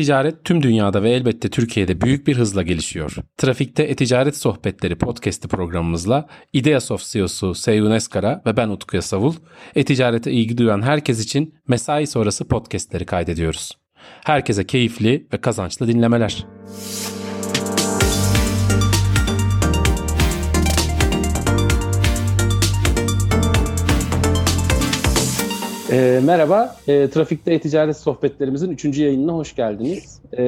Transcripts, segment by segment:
E-ticaret tüm dünyada ve elbette Türkiye'de büyük bir hızla gelişiyor. Trafikte E-ticaret Sohbetleri podcast'i programımızla Ideasoft CEO'su Seyun Eskara ve ben Utku Yasavul, e-ticarete ilgi duyan herkes için mesai sonrası podcast'leri kaydediyoruz. Herkese keyifli ve kazançlı dinlemeler. E, merhaba, e, Trafikte E-Ticaret Sohbetlerimizin 3. yayınına hoş geldiniz. E,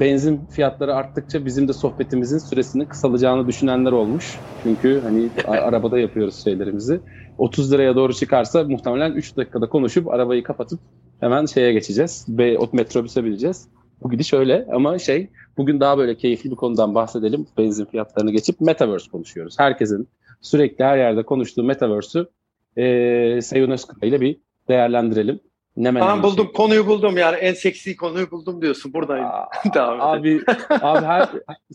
benzin fiyatları arttıkça bizim de sohbetimizin süresinin kısalacağını düşünenler olmuş. Çünkü hani arabada yapıyoruz şeylerimizi. 30 liraya doğru çıkarsa muhtemelen 3 dakikada konuşup arabayı kapatıp hemen şeye geçeceğiz. Ve metrobüse bineceğiz. Bu gidiş öyle ama şey bugün daha böyle keyifli bir konudan bahsedelim. Benzin fiyatlarını geçip Metaverse konuşuyoruz. Herkesin sürekli her yerde konuştuğu Metaverse'ü e, Seyun Özkaya ile bir değerlendirelim. Ne tamam buldum şey. konuyu buldum yani en seksi konuyu buldum diyorsun buradayım. abi abi her,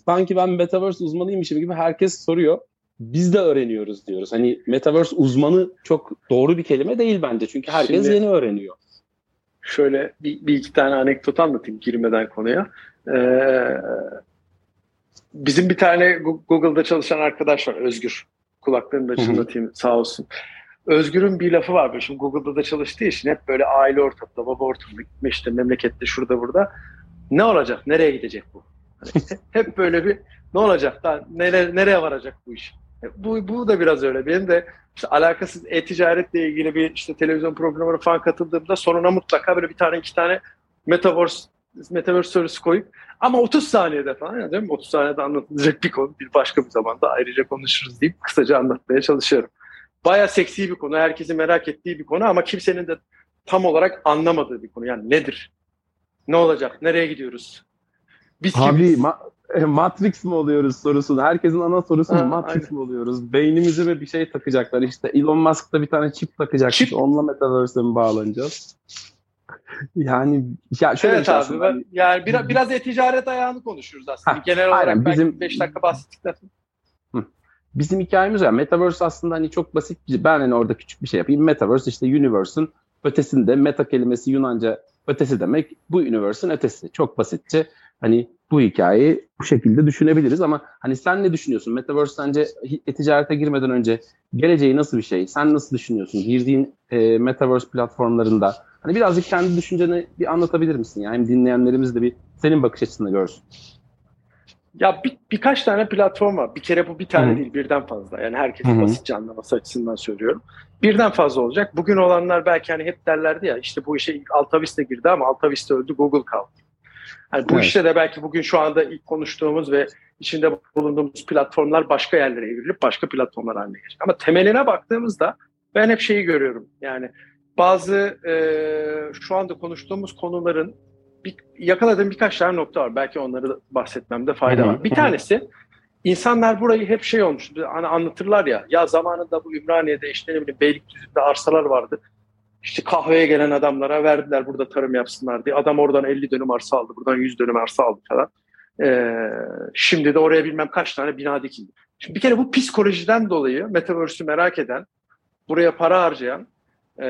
sanki ben metaverse uzmanıymışım gibi herkes soruyor. Biz de öğreniyoruz diyoruz. Hani metaverse uzmanı çok doğru bir kelime değil bence. Çünkü herkes Şimdi, yeni öğreniyor. Şöyle bir, bir iki tane anekdot anlatayım girmeden konuya. Ee, bizim bir tane Google'da çalışan arkadaş var Özgür. Kulaklarını da çınlatayım sağ olsun. Özgür'ün bir lafı var. Şimdi Google'da da çalıştığı için hep böyle aile ortamında, baba ortamında gitme işte memlekette şurada burada. Ne olacak? Nereye gidecek bu? Hani hep böyle bir ne olacak? Daha nereye, nereye varacak bu iş? E, bu, bu da biraz öyle. Benim de işte alakasız e-ticaretle ilgili bir işte televizyon programına falan katıldığımda sonuna mutlaka böyle bir tane iki tane Metaverse Metaverse sorusu koyup ama 30 saniyede falan ya değil mi? 30 saniyede anlatılacak bir konu bir başka bir zamanda ayrıca konuşuruz deyip kısaca anlatmaya çalışıyorum. Baya seksi bir konu, herkesin merak ettiği bir konu ama kimsenin de tam olarak anlamadığı bir konu. Yani nedir? Ne olacak? Nereye gidiyoruz? Biz Abi ma- e, Matrix mi oluyoruz sorusunu. Herkesin ana sorusu ha, Matrix aynen. mi oluyoruz? Beynimize ve bir şey takacaklar. İşte Elon Musk da bir tane çip takacak. Çip. Onunla Metaverse'e mi bağlanacağız? Yani ya şöyle evet şey abi, aslında. Yani biraz, biraz e-ticaret ayağını konuşuyoruz aslında. Ha, Genel olarak aynen, bizim, 5 dakika bahsettikten bizim hikayemiz ya Metaverse aslında hani çok basit bir ben hani orada küçük bir şey yapayım. Metaverse işte universe'ın ötesinde meta kelimesi Yunanca ötesi demek. Bu universe'ın ötesi. Çok basitçe hani bu hikayeyi bu şekilde düşünebiliriz ama hani sen ne düşünüyorsun? Metaverse sence e-ticarete girmeden önce geleceği nasıl bir şey? Sen nasıl düşünüyorsun? Girdiğin e, Metaverse platformlarında hani birazcık kendi düşünceni bir anlatabilir misin? Yani dinleyenlerimiz de bir senin bakış açısını görsün. Ya bir, birkaç tane platform var. Bir kere bu bir tane Hı-hı. değil birden fazla. Yani herkesin Hı-hı. basitçe anlaması açısından söylüyorum. Birden fazla olacak. Bugün olanlar belki hani hep derlerdi ya işte bu işe AltaVista girdi ama AltaVista öldü Google kaldı. Yani bu evet. işte de belki bugün şu anda ilk konuştuğumuz ve içinde bulunduğumuz platformlar başka yerlere evrilip başka platformlar haline gelecek. Ama temeline baktığımızda ben hep şeyi görüyorum. Yani bazı e, şu anda konuştuğumuz konuların bir, yakaladığım birkaç tane nokta var. Belki onları bahsetmemde fayda var. Bir tanesi insanlar burayı hep şey olmuş. Hani anlatırlar ya. Ya zamanında bu Ümraniye'de işte ne bileyim Beylikdüzü'nde arsalar vardı. İşte kahveye gelen adamlara verdiler burada tarım yapsınlar diye. Adam oradan 50 dönüm arsa aldı. Buradan 100 dönüm arsa aldı falan. Ee, şimdi de oraya bilmem kaç tane bina dikildi. Şimdi bir kere bu psikolojiden dolayı Metaverse'ü merak eden, buraya para harcayan e,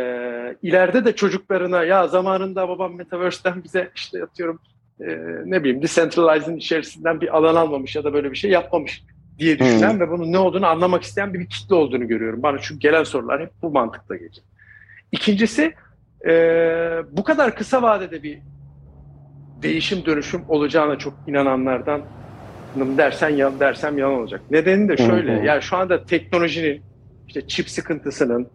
ileride de çocuklarına ya zamanında babam Metaverse'den bize işte atıyorum e, ne bileyim decentralizing içerisinden bir alan almamış ya da böyle bir şey yapmamış diye düşünen hmm. ve bunun ne olduğunu anlamak isteyen bir, kitle olduğunu görüyorum. Bana çünkü gelen sorular hep bu mantıkta geliyor. İkincisi e, bu kadar kısa vadede bir değişim dönüşüm olacağına çok inananlardan dersen yan dersem yalan olacak. Nedeni de şöyle. Hmm. Yani şu anda teknolojinin işte çip sıkıntısının,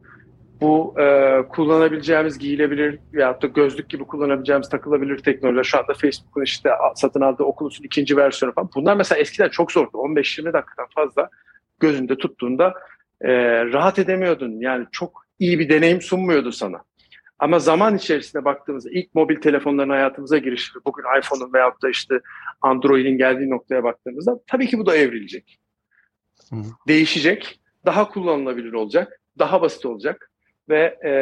bu e, kullanabileceğimiz giyilebilir veyahut da gözlük gibi kullanabileceğimiz takılabilir teknolojiler. Şu anda Facebook'un işte satın aldığı Oculus'un ikinci versiyonu falan. Bunlar mesela eskiden çok zordu. 15-20 dakikadan fazla gözünde tuttuğunda e, rahat edemiyordun. Yani çok iyi bir deneyim sunmuyordu sana. Ama zaman içerisinde baktığımızda ilk mobil telefonların hayatımıza girişi, bugün iPhone'un veyahut da işte Android'in geldiği noktaya baktığımızda tabii ki bu da evrilecek. Hı. Değişecek, daha kullanılabilir olacak, daha basit olacak ve e,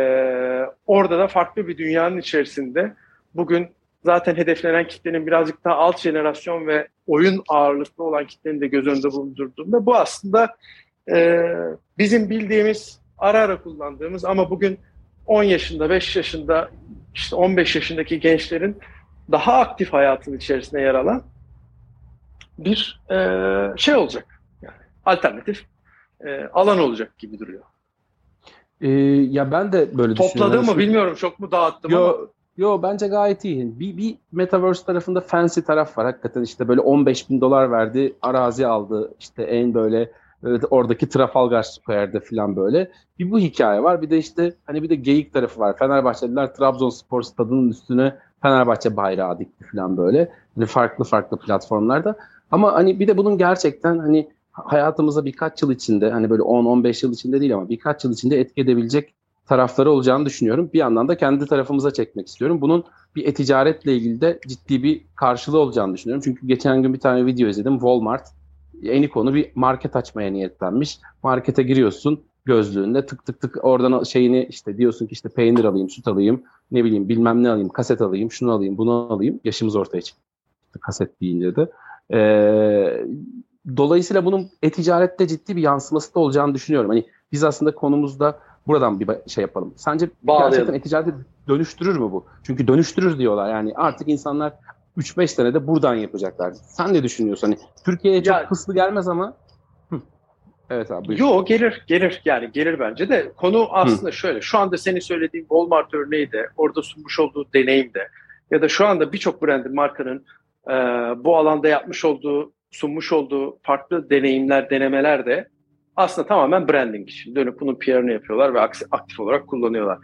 orada da farklı bir dünyanın içerisinde bugün zaten hedeflenen kitlenin birazcık daha alt jenerasyon ve oyun ağırlıklı olan kitlenin de göz önünde bulundurduğunda bu aslında e, bizim bildiğimiz ara ara kullandığımız ama bugün 10 yaşında, 5 yaşında, işte 15 yaşındaki gençlerin daha aktif hayatın içerisinde yer alan bir e, şey olacak. Yani alternatif e, alan olacak gibi duruyor. Ee, ya ben de böyle Topladım düşünüyorum. mı bilmiyorum çok mu dağıttım yo, ama. Yo bence gayet iyi. Bir, bir Metaverse tarafında fancy taraf var. Hakikaten işte böyle 15 bin dolar verdi, arazi aldı. İşte en böyle oradaki Trafalgar Square'de falan böyle. Bir bu hikaye var. Bir de işte hani bir de geyik tarafı var. Fenerbahçeliler Trabzonspor stadının üstüne Fenerbahçe bayrağı dikti falan böyle. Hani farklı farklı platformlarda. Ama hani bir de bunun gerçekten hani hayatımıza birkaç yıl içinde hani böyle 10-15 yıl içinde değil ama birkaç yıl içinde etki edebilecek tarafları olacağını düşünüyorum. Bir yandan da kendi tarafımıza çekmek istiyorum. Bunun bir e-ticaretle ilgili de ciddi bir karşılığı olacağını düşünüyorum. Çünkü geçen gün bir tane video izledim. Walmart yeni konu bir market açmaya niyetlenmiş. Markete giriyorsun gözlüğünde tık tık tık oradan şeyini işte diyorsun ki işte peynir alayım, süt alayım, ne bileyim bilmem ne alayım, kaset alayım, şunu alayım, bunu alayım. Yaşımız ortaya çıktı kaset deyince de. Ee, dolayısıyla bunun e-ticarette ciddi bir yansıması da olacağını düşünüyorum. Hani biz aslında konumuzda buradan bir şey yapalım. Sence Bağlayalım. gerçekten e-ticareti dönüştürür mü bu? Çünkü dönüştürür diyorlar. Yani artık insanlar 3-5 senede buradan yapacaklar. Sen ne düşünüyorsun? Hani Türkiye'ye çok ya, hızlı gelmez ama Evet abi. Buyur. Yo gelir gelir yani gelir bence de konu aslında Hı. şöyle şu anda senin söylediğin Walmart örneği de orada sunmuş olduğu deneyim de ya da şu anda birçok brandin markanın e, bu alanda yapmış olduğu sunmuş olduğu farklı deneyimler denemeler de aslında tamamen branding için. Dönüp bunun PR'ını yapıyorlar ve aktif olarak kullanıyorlar.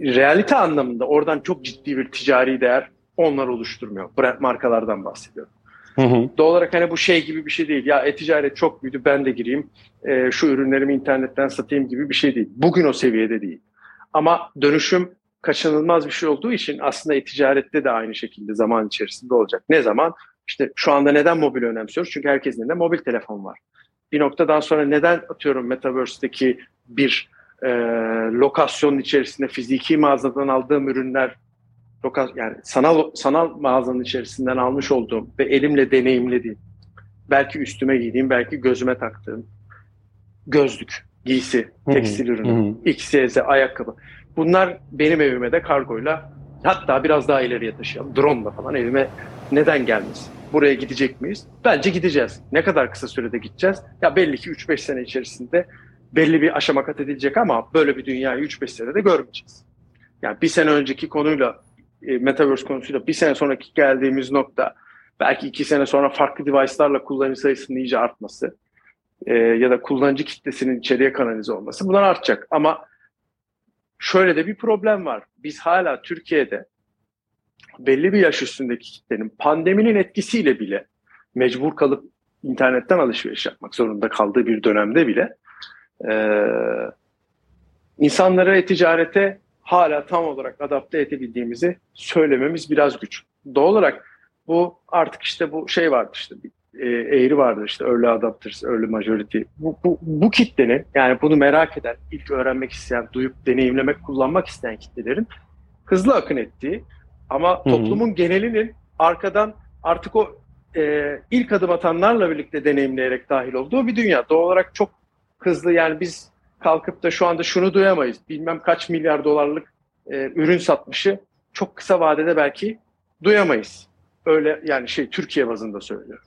Realite anlamında oradan çok ciddi bir ticari değer onlar oluşturmuyor. Brand markalardan bahsediyorum. Hı hı. Doğal olarak hani bu şey gibi bir şey değil. Ya e-ticaret çok büyüdü ben de gireyim e, şu ürünlerimi internetten satayım gibi bir şey değil. Bugün o seviyede değil. Ama dönüşüm kaçınılmaz bir şey olduğu için aslında e-ticarette de aynı şekilde zaman içerisinde olacak. Ne zaman? İşte şu anda neden mobil önemsiyoruz? Çünkü herkesin elinde mobil telefon var bir noktadan sonra neden atıyorum Metaverse'deki bir e, lokasyonun içerisinde fiziki mağazadan aldığım ürünler yani sanal sanal mağazanın içerisinden almış olduğum ve elimle deneyimlediğim belki üstüme giydiğim belki gözüme taktığım gözlük, giysi, tekstil ürünü, X, Y, Z, ayakkabı. Bunlar benim evime de kargoyla hatta biraz daha ileriye taşıyalım. Drone'la falan evime neden gelmesin? buraya gidecek miyiz? Bence gideceğiz. Ne kadar kısa sürede gideceğiz? Ya belli ki 3-5 sene içerisinde belli bir aşama kat edilecek ama böyle bir dünyayı 3-5 senede görmeyeceğiz. Yani bir sene önceki konuyla e, Metaverse konusuyla bir sene sonraki geldiğimiz nokta belki iki sene sonra farklı device'larla kullanıcı sayısının iyice artması e, ya da kullanıcı kitlesinin içeriye kanalize olması bunlar artacak. Ama şöyle de bir problem var. Biz hala Türkiye'de belli bir yaş üstündeki kitlenin pandeminin etkisiyle bile mecbur kalıp internetten alışveriş yapmak zorunda kaldığı bir dönemde bile e, insanları e-ticarete hala tam olarak adapte edebildiğimizi söylememiz biraz güç. Doğal olarak bu artık işte bu şey vardı işte e, eğri vardır işte early adapters, early majority. Bu, bu, bu kitlenin yani bunu merak eden, ilk öğrenmek isteyen, duyup deneyimlemek, kullanmak isteyen kitlelerin hızlı akın ettiği ama Hı-hı. toplumun genelinin arkadan artık o e, ilk adım atanlarla birlikte deneyimleyerek dahil olduğu bir dünya. Doğal olarak çok hızlı yani biz kalkıp da şu anda şunu duyamayız. Bilmem kaç milyar dolarlık e, ürün satmışı çok kısa vadede belki duyamayız. Öyle yani şey Türkiye bazında söylüyorum.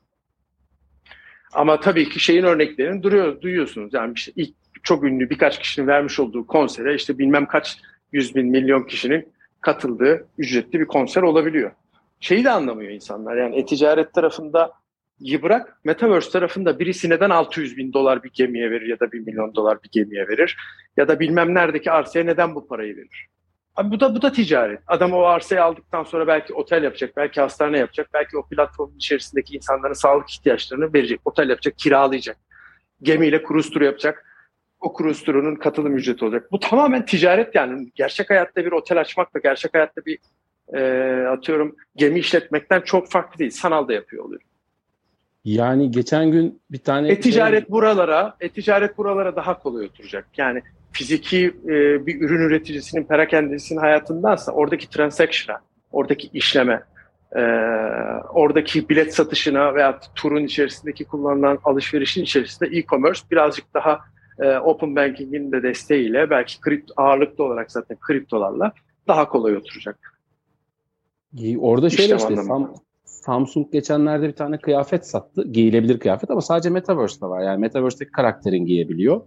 Ama tabii ki şeyin örneklerini duruyor, duyuyorsunuz. Yani işte ilk çok ünlü birkaç kişinin vermiş olduğu konsere işte bilmem kaç yüz bin milyon kişinin katıldığı ücretli bir konser olabiliyor. Şeyi de anlamıyor insanlar yani e-ticaret tarafında bırak Metaverse tarafında birisi neden 600 bin dolar bir gemiye verir ya da 1 milyon dolar bir gemiye verir ya da bilmem neredeki arsaya neden bu parayı verir? Abi bu da bu da ticaret. Adam o arsayı aldıktan sonra belki otel yapacak, belki hastane yapacak, belki o platformun içerisindeki insanların sağlık ihtiyaçlarını verecek, otel yapacak, kiralayacak. Gemiyle kruz turu yapacak o cruise turunun katılım ücreti olacak. Bu tamamen ticaret yani. Gerçek hayatta bir otel açmakla gerçek hayatta bir e, atıyorum gemi işletmekten çok farklı değil. Sanal da yapıyor oluyor. Yani geçen gün bir tane... E-ticaret şey... buralara, e-ticaret buralara daha kolay oturacak. Yani fiziki e, bir ürün üreticisinin, perakendisinin hayatındansa oradaki transaction'a, oradaki işleme, e, oradaki bilet satışına veya turun içerisindeki kullanılan alışverişin içerisinde e-commerce birazcık daha e, Open Banking'in de desteğiyle belki kript ağırlıklı olarak zaten kriptolarla daha kolay oturacak. Orada şöyle işte, Sam, Samsung geçenlerde bir tane kıyafet sattı. Giyilebilir kıyafet ama sadece Metaverse'da var. Yani Metaverse'deki karakterin giyebiliyor.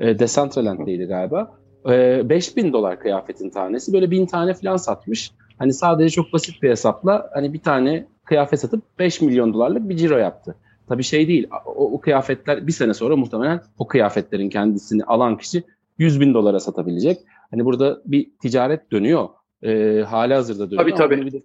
E, Decentraland'deydi galiba. E, 5000 dolar kıyafetin tanesi. Böyle 1000 tane falan satmış. Hani sadece çok basit bir hesapla hani bir tane kıyafet satıp 5 milyon dolarlık bir ciro yaptı. Tabii şey değil. O, o kıyafetler bir sene sonra muhtemelen o kıyafetlerin kendisini alan kişi 100 bin dolara satabilecek. Hani burada bir ticaret dönüyor. E, hali hazırda dönüyor. Tabii tabii. Bir de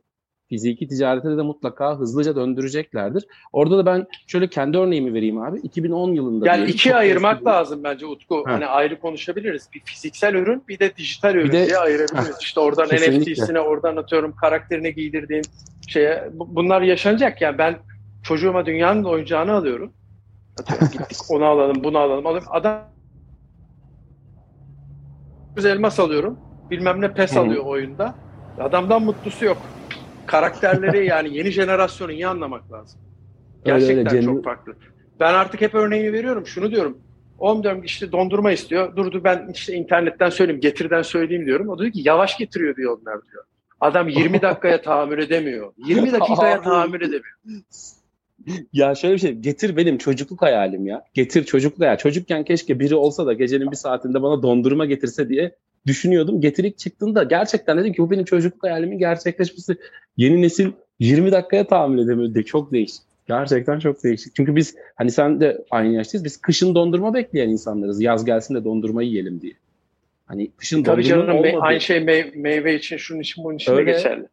fiziki ticarete de mutlaka hızlıca döndüreceklerdir. Orada da ben şöyle kendi örneğimi vereyim abi. 2010 yılında. Yani ikiye ayırmak eski lazım bence Utku. Ha. Hani ayrı konuşabiliriz. Bir fiziksel ürün bir de dijital ürün bir de, diye ayırabiliriz. Ha. İşte oradan NFT'sine oradan atıyorum karakterine giydirdiğim şeye bunlar yaşanacak. Yani ben çocuğuma dünyanın oyuncağını alıyorum. Atıyorum gittik onu alalım bunu alalım. alalım. Adam elmas alıyorum. Bilmem ne pes alıyor oyunda. Adamdan mutlusu yok karakterleri yani yeni jenerasyonu iyi anlamak lazım. Gerçekten öyle, öyle, çok farklı. Ben artık hep örneğini veriyorum. Şunu diyorum. Oğlum diyorum işte dondurma istiyor. Durdu ben işte internetten söyleyeyim, getirden söyleyeyim diyorum. O diyor ki yavaş getiriyor diyor onlar diyor. Adam 20 dakikaya tahammül edemiyor. 20 dakikaya tahammül edemiyor. Ya şöyle bir şey, getir benim çocukluk hayalim ya. Getir çocukluk hayal. Çocukken keşke biri olsa da gecenin bir saatinde bana dondurma getirse diye düşünüyordum. Getirik çıktığında gerçekten dedim ki bu benim çocukluk hayalimin gerçekleşmesi. Yeni nesil 20 dakikaya tahammül edemiyor. De çok değişik. Gerçekten çok değişik. Çünkü biz hani sen de aynı yaştayız. Biz kışın dondurma bekleyen insanlarız. Yaz gelsin de dondurma yiyelim diye. Hani kışın Tabii canım olmadı. aynı şey mey- meyve için şunun için bunun için Öyle. de geçerli.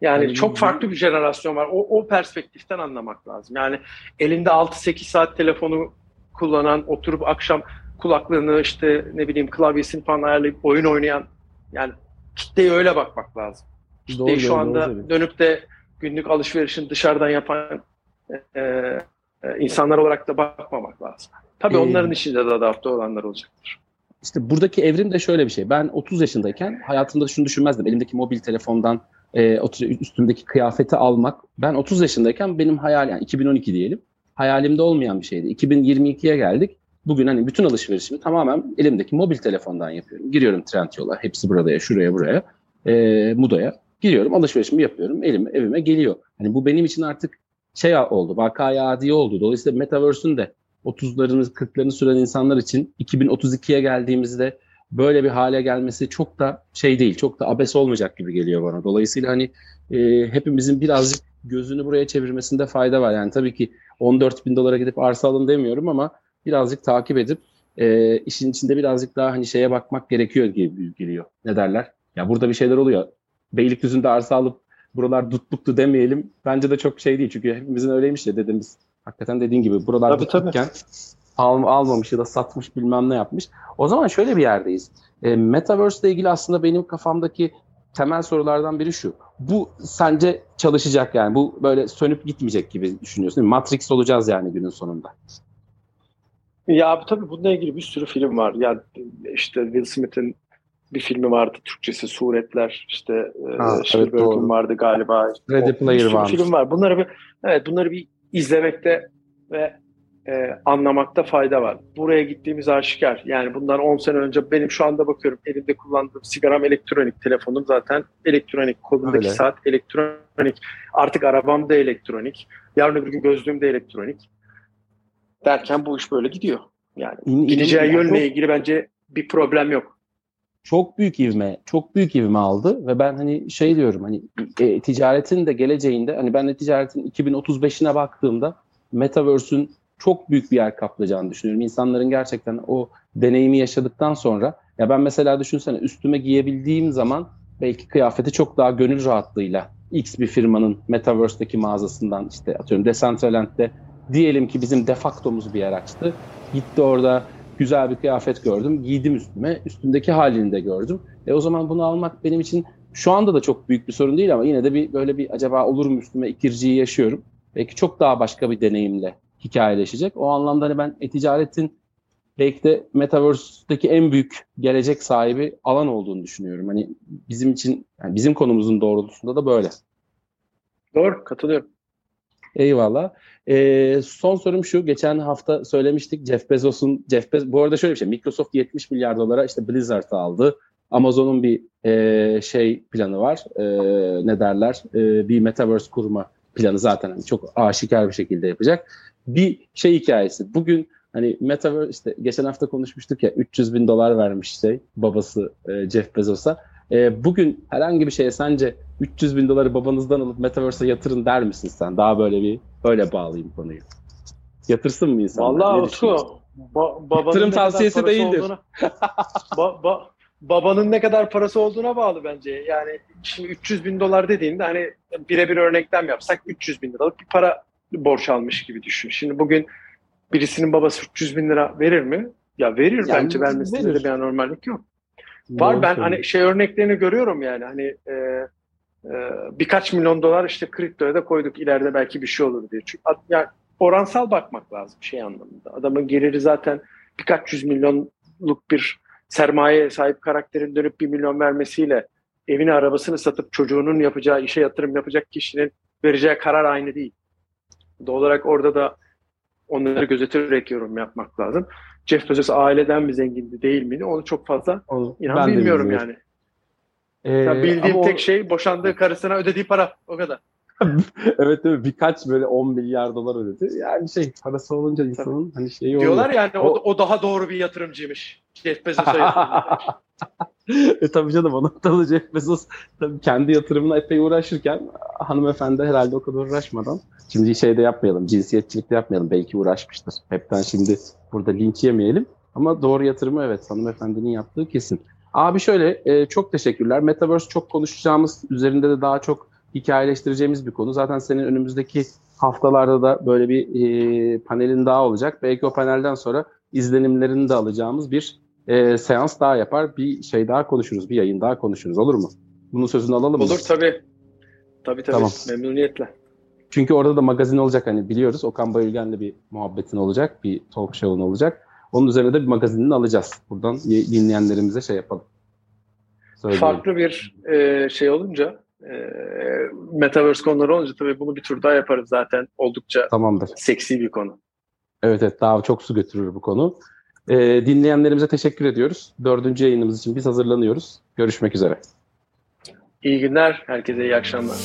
Yani yani çok farklı bir jenerasyon var. O, o perspektiften anlamak lazım. Yani elinde 6-8 saat telefonu kullanan, oturup akşam kulaklığını işte ne bileyim klavyesini falan ayarlayıp oyun oynayan yani kitleye öyle bakmak lazım. Kitleyi şu anda doğru, dönüp de günlük alışverişini dışarıdan yapan e, e, insanlar olarak da bakmamak lazım. Tabii ee, onların içinde de adapte olanlar olacaktır. İşte buradaki evrim de şöyle bir şey. Ben 30 yaşındayken hayatımda şunu düşünmezdim. Elimdeki mobil telefondan e, üstümdeki kıyafeti almak. Ben 30 yaşındayken benim hayal yani 2012 diyelim. Hayalimde olmayan bir şeydi. 2022'ye geldik. Bugün hani bütün alışverişimi tamamen elimdeki mobil telefondan yapıyorum. Giriyorum Trendyol'a, hepsi burada ya, şuraya buraya, e, Muda'ya. Giriyorum, alışverişimi yapıyorum, elime, evime geliyor. Hani bu benim için artık şey oldu, vakaya adi oldu. Dolayısıyla Metaverse'ün de 30'larını, 40'larını süren insanlar için 2032'ye geldiğimizde böyle bir hale gelmesi çok da şey değil, çok da abes olmayacak gibi geliyor bana. Dolayısıyla hani e, hepimizin birazcık gözünü buraya çevirmesinde fayda var. Yani tabii ki 14 bin dolara gidip arsa alın demiyorum ama birazcık takip edip e, işin içinde birazcık daha hani şeye bakmak gerekiyor gibi geliyor. Ne derler? Ya burada bir şeyler oluyor. Beylikdüzü'nde arsa alıp buralar dutluktu demeyelim. Bence de çok şey değil. Çünkü hepimizin öyleymiş ya dediğimiz. Hakikaten dediğin gibi buralar tabii, dutlukken al, almamış ya da satmış bilmem ne yapmış. O zaman şöyle bir yerdeyiz. E, Metaverse ile ilgili aslında benim kafamdaki temel sorulardan biri şu. Bu sence çalışacak yani. Bu böyle sönüp gitmeyecek gibi düşünüyorsun. Matrix olacağız yani günün sonunda. Ya tabii bununla ilgili bir sürü film var. Yani işte Will Smith'in bir filmi vardı Türkçesi Suretler işte e, ha, Spielberg'in evet, vardı galiba. Ready Player One. film var. Bunları bir evet bunları bir izlemekte ve e, anlamakta fayda var. Buraya gittiğimiz aşikar. Yani bundan 10 sene önce benim şu anda bakıyorum elimde kullandığım sigaram elektronik, telefonum zaten elektronik, kolumdaki Öyle. saat elektronik, artık arabam da elektronik, yarın öbür gün gözlüğüm de elektronik derken bu iş böyle gidiyor. Yani İn, gideceği yönle çok, ilgili bence bir problem yok. Çok büyük ivme, çok büyük ivme aldı ve ben hani şey diyorum hani e, ticaretin de geleceğinde hani ben de ticaretin 2035'ine baktığımda Metaverse'ün çok büyük bir yer kaplayacağını düşünüyorum. İnsanların gerçekten o deneyimi yaşadıktan sonra ya ben mesela düşünsene üstüme giyebildiğim zaman belki kıyafeti çok daha gönül rahatlığıyla X bir firmanın Metaverse'deki mağazasından işte atıyorum Decentraland'de Diyelim ki bizim defaktomuz bir yer açtı. Gitti orada güzel bir kıyafet gördüm. Giydim üstüme. Üstündeki halini de gördüm. E o zaman bunu almak benim için şu anda da çok büyük bir sorun değil ama yine de bir böyle bir acaba olur mu üstüme ikirciyi yaşıyorum. Belki çok daha başka bir deneyimle hikayeleşecek. O anlamda hani ben e-ticaretin belki de Metaverse'deki en büyük gelecek sahibi alan olduğunu düşünüyorum. Hani bizim için, yani bizim konumuzun doğrultusunda da böyle. Doğru, katılıyorum. Eyvallah. Ee, son sorum şu. Geçen hafta söylemiştik Jeff Bezos'un Jeff Bezos bu arada şöyle bir şey. Microsoft 70 milyar dolara işte Blizzard aldı. Amazon'un bir e, şey planı var. E, ne derler? E, bir metaverse kurma planı zaten hani çok aşikar bir şekilde yapacak. Bir şey hikayesi. Bugün hani metaverse işte geçen hafta konuşmuştuk ya 300 bin dolar vermiş şey babası e, Jeff Bezos'a. E, bugün herhangi bir şeye sence 300 bin doları babanızdan alıp metaverse'e yatırın der misin sen? Daha böyle bir böyle bağlayayım konuyu. Yatırsın mı insanlar? Vallahi Utku, ba- Yatırım tavsiyesi değildir. Olduğuna, ba- ba- babanın ne kadar parası olduğuna bağlı bence. Yani şimdi 300 bin dolar dediğinde hani birebir örneklem yapsak 300 bin liralık bir para borç almış gibi düşün. Şimdi bugün birisinin babası 300 bin lira verir mi? Ya verir yani bence vermesinde verir. de bir anormallik yok. Var Doğru ben hani şey örneklerini görüyorum yani hani e, e, birkaç milyon dolar işte kriptoya da koyduk ileride belki bir şey olur diye. Çünkü yani oransal bakmak lazım şey anlamında. Adamın geliri zaten birkaç yüz milyonluk bir sermaye sahip karakterin dönüp bir milyon vermesiyle evini arabasını satıp çocuğunun yapacağı işe yatırım yapacak kişinin vereceği karar aynı değil. Doğal olarak orada da onları gözeterek yorum yapmak lazım. Jeff Bezos aileden mi zengindi değil miydi onu çok fazla onu, inan ben bilmiyorum yani. Ee, bildiğim tek o... şey boşandığı karısına ödediği para o kadar. evet değil mi? Birkaç böyle 10 milyar dolar ödedi. Yani şey parası olunca insanın Tabii. hani şeyi Diyorlar oluyor. yani o, o daha doğru bir yatırımcıymış. Jeff Bezos'a e tabii canım o noktalı Jeff Bezos tabii kendi yatırımına epey uğraşırken hanımefendi herhalde o kadar uğraşmadan şimdi şey de yapmayalım cinsiyetçilik de yapmayalım belki uğraşmıştır. Hepten şimdi burada linç yemeyelim ama doğru yatırımı evet hanımefendinin yaptığı kesin. Abi şöyle e, çok teşekkürler. Metaverse çok konuşacağımız üzerinde de daha çok hikayeleştireceğimiz bir konu. Zaten senin önümüzdeki haftalarda da böyle bir e, panelin daha olacak. Belki o panelden sonra izlenimlerini de alacağımız bir e, seans daha yapar. Bir şey daha konuşuruz, bir yayın daha konuşuruz. Olur mu? Bunun sözünü alalım mı? Olur tabii. Tabii tabii. Tamam. Memnuniyetle. Çünkü orada da magazin olacak hani biliyoruz. Okan Bayülgen'le bir muhabbetin olacak, bir talk show'un olacak. Onun üzerine de bir magazinini alacağız. Buradan dinleyenlerimize şey yapalım. Söyleyelim. Farklı bir e, şey olunca e, Metaverse konuları olunca tabii bunu bir tur daha yaparız zaten. Oldukça Tamamdır. seksi bir konu. Evet evet daha çok su götürür bu konu. E, dinleyenlerimize teşekkür ediyoruz. Dördüncü yayınımız için biz hazırlanıyoruz. Görüşmek üzere. İyi günler. Herkese iyi akşamlar.